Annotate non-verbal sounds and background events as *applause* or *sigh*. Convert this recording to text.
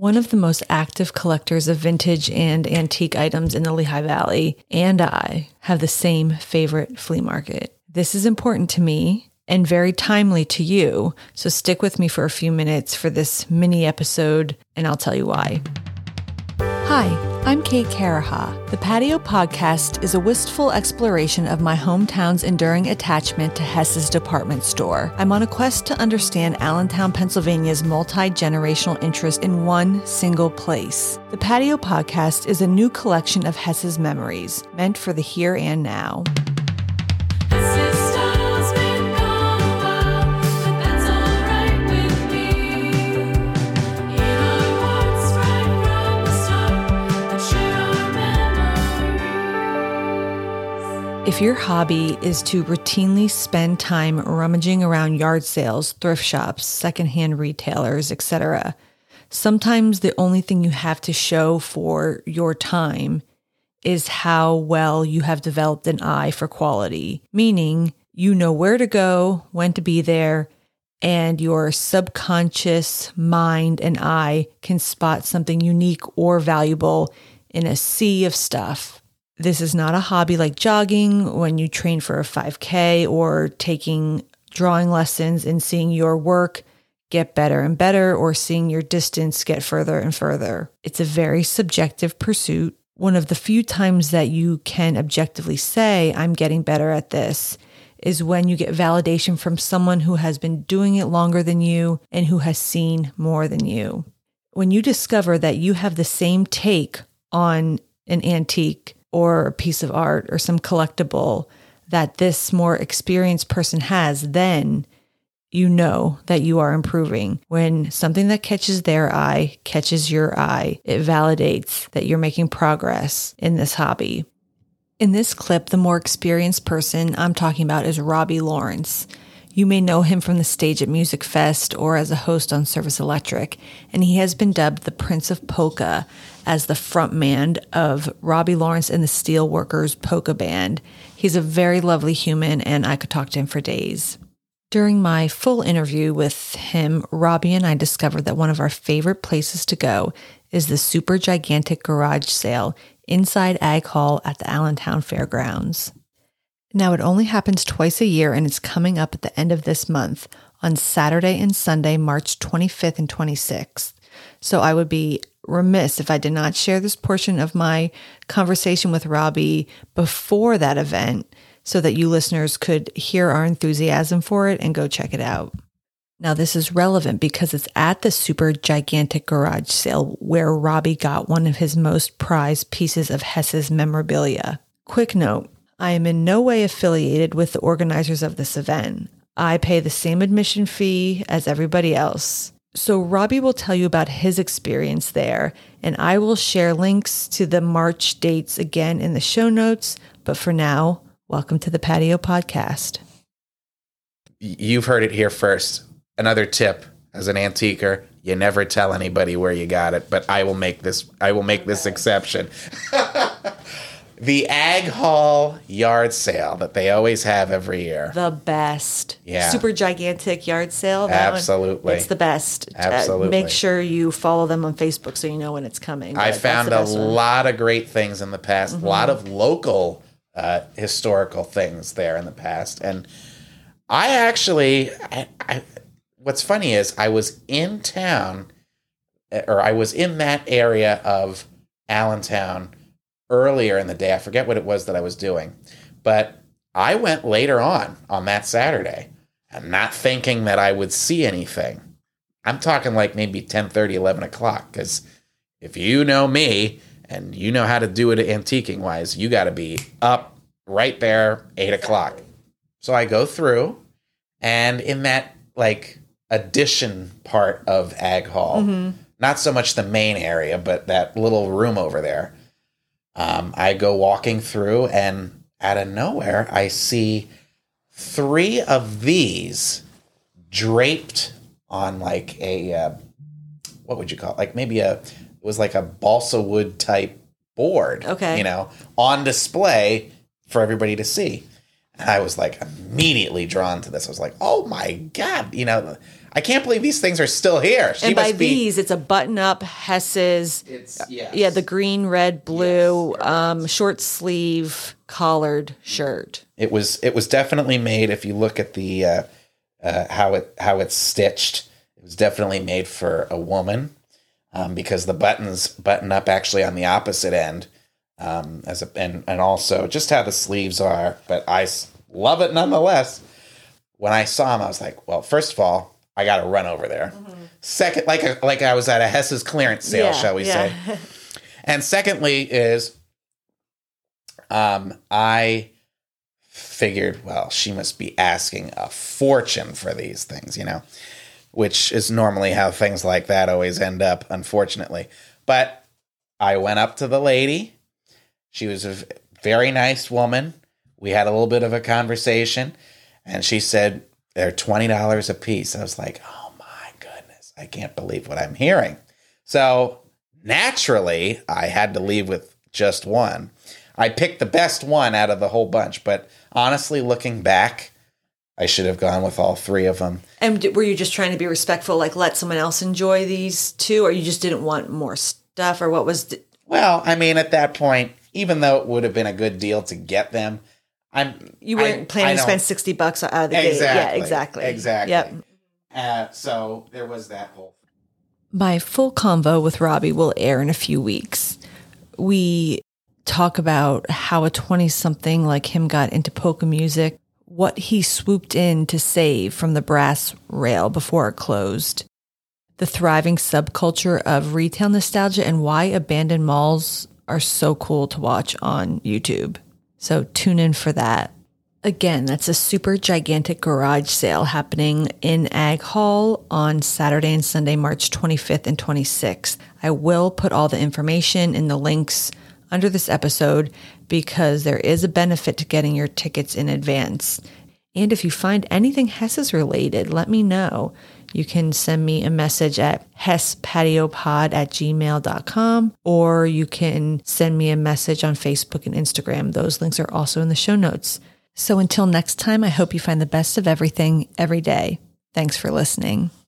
One of the most active collectors of vintage and antique items in the Lehigh Valley and I have the same favorite flea market. This is important to me and very timely to you, so stick with me for a few minutes for this mini episode and I'll tell you why. Hi, I'm Kate Caraha. The Patio Podcast is a wistful exploration of my hometown's enduring attachment to Hess's department store. I'm on a quest to understand Allentown, Pennsylvania's multi generational interest in one single place. The Patio Podcast is a new collection of Hess's memories, meant for the here and now. If your hobby is to routinely spend time rummaging around yard sales, thrift shops, secondhand retailers, etc., sometimes the only thing you have to show for your time is how well you have developed an eye for quality, meaning you know where to go, when to be there, and your subconscious mind and eye can spot something unique or valuable in a sea of stuff this is not a hobby like jogging when you train for a 5K or taking drawing lessons and seeing your work get better and better or seeing your distance get further and further. It's a very subjective pursuit. One of the few times that you can objectively say, I'm getting better at this, is when you get validation from someone who has been doing it longer than you and who has seen more than you. When you discover that you have the same take on an antique or a piece of art or some collectible that this more experienced person has, then you know that you are improving. When something that catches their eye catches your eye, it validates that you're making progress in this hobby. In this clip, the more experienced person I'm talking about is Robbie Lawrence. You may know him from the stage at Musikfest or as a host on Service Electric, and he has been dubbed the Prince of Polka as the frontman of Robbie Lawrence and the Steelworkers Polka Band. He's a very lovely human, and I could talk to him for days. During my full interview with him, Robbie and I discovered that one of our favorite places to go is the super gigantic garage sale inside Ag Hall at the Allentown Fairgrounds. Now, it only happens twice a year and it's coming up at the end of this month on Saturday and Sunday, March 25th and 26th. So I would be remiss if I did not share this portion of my conversation with Robbie before that event so that you listeners could hear our enthusiasm for it and go check it out. Now, this is relevant because it's at the super gigantic garage sale where Robbie got one of his most prized pieces of Hess's memorabilia. Quick note I am in no way affiliated with the organizers of this event. I pay the same admission fee as everybody else. So, Robbie will tell you about his experience there, and I will share links to the March dates again in the show notes. But for now, welcome to the Patio Podcast. You've heard it here first. Another tip as an antiquer you never tell anybody where you got it but i will make this i will make this exception *laughs* the Ag Hall yard sale that they always have every year. The best. Yeah. Super gigantic yard sale. That Absolutely. One, it's the best. Absolutely. Uh, make sure you follow them on Facebook so you know when it's coming. I found a lot of great things in the past, mm-hmm. a lot of local uh, historical things there in the past. And I actually, I, I, what's funny is I was in town, or I was in that area of Allentown earlier in the day. I forget what it was that I was doing, but I went later on on that Saturday and not thinking that I would see anything. I'm talking like maybe 10 30, 11 o'clock. Because if you know me and you know how to do it antiquing wise, you got to be up right there, 8 o'clock. So I go through, and in that like addition part of Ag Hall, mm-hmm. not so much the main area, but that little room over there, um, I go walking through, and out of nowhere, I see three of these draped on like a uh, what would you call it? Like maybe a it was like a balsa wood type board. Okay, you know, on display for everybody to see. And I was like immediately drawn to this. I was like, oh my god, you know. I can't believe these things are still here. She and by must be. these, it's a button up Hess's. It's yes. Yeah, the green, red, blue, Yes, um, short sleeve collared shirt. It was it was definitely made. If you look at the uh, uh, how it how it's stitched, it was definitely made for a woman um, because the buttons button up actually on the opposite end, um, as a and and also just how the sleeves are. But I love it nonetheless. When I saw him, I was like, well, first of all, I got to run over there. Second, like a, like I was at a Hess's clearance sale, Yeah, shall we yeah. say? *laughs* And secondly is um I figured, well, she must be asking a fortune for these things, you know, which is normally how things like that always end up, unfortunately. But I went up to the lady. She was a very nice woman. We had a little bit of a conversation, and she said they're $20 a piece. I was like, oh my goodness, I can't believe what I'm hearing. So naturally, I had to leave with just one. I picked the best one out of the whole bunch, but honestly, looking back, I should have gone with all three of them. And were you just trying to be respectful, like let someone else enjoy these too, or you just didn't want more stuff, or what was? The, Well, I mean, at that point, even though it would have been a good deal to get them, I'm you weren't I- planning I to spend sixty bucks out of the gate. Yeah, Exactly, exactly. exactly. Yep. Uh, so there was that whole. My full convo with Robbie will air in a few weeks. We talk about how a 20 something like him got into polka music, what he swooped in to save from the brass rail before it closed, the thriving subculture of retail nostalgia, and why abandoned malls are so cool to watch on YouTube. So tune in for that. Again, that's a super gigantic garage sale happening in Ag Hall on Saturday and Sunday, March 25th and 26th. I will put all the information in the links under this episode because there is a benefit to getting your tickets in advance. And if you find anything Hess's related, let me know. You can send me a message at hesspatiopod at gmail.com or you can send me a message on Facebook and Instagram. Those links are also in the show notes. So until next time, I hope you find the best of everything every day. Thanks for listening.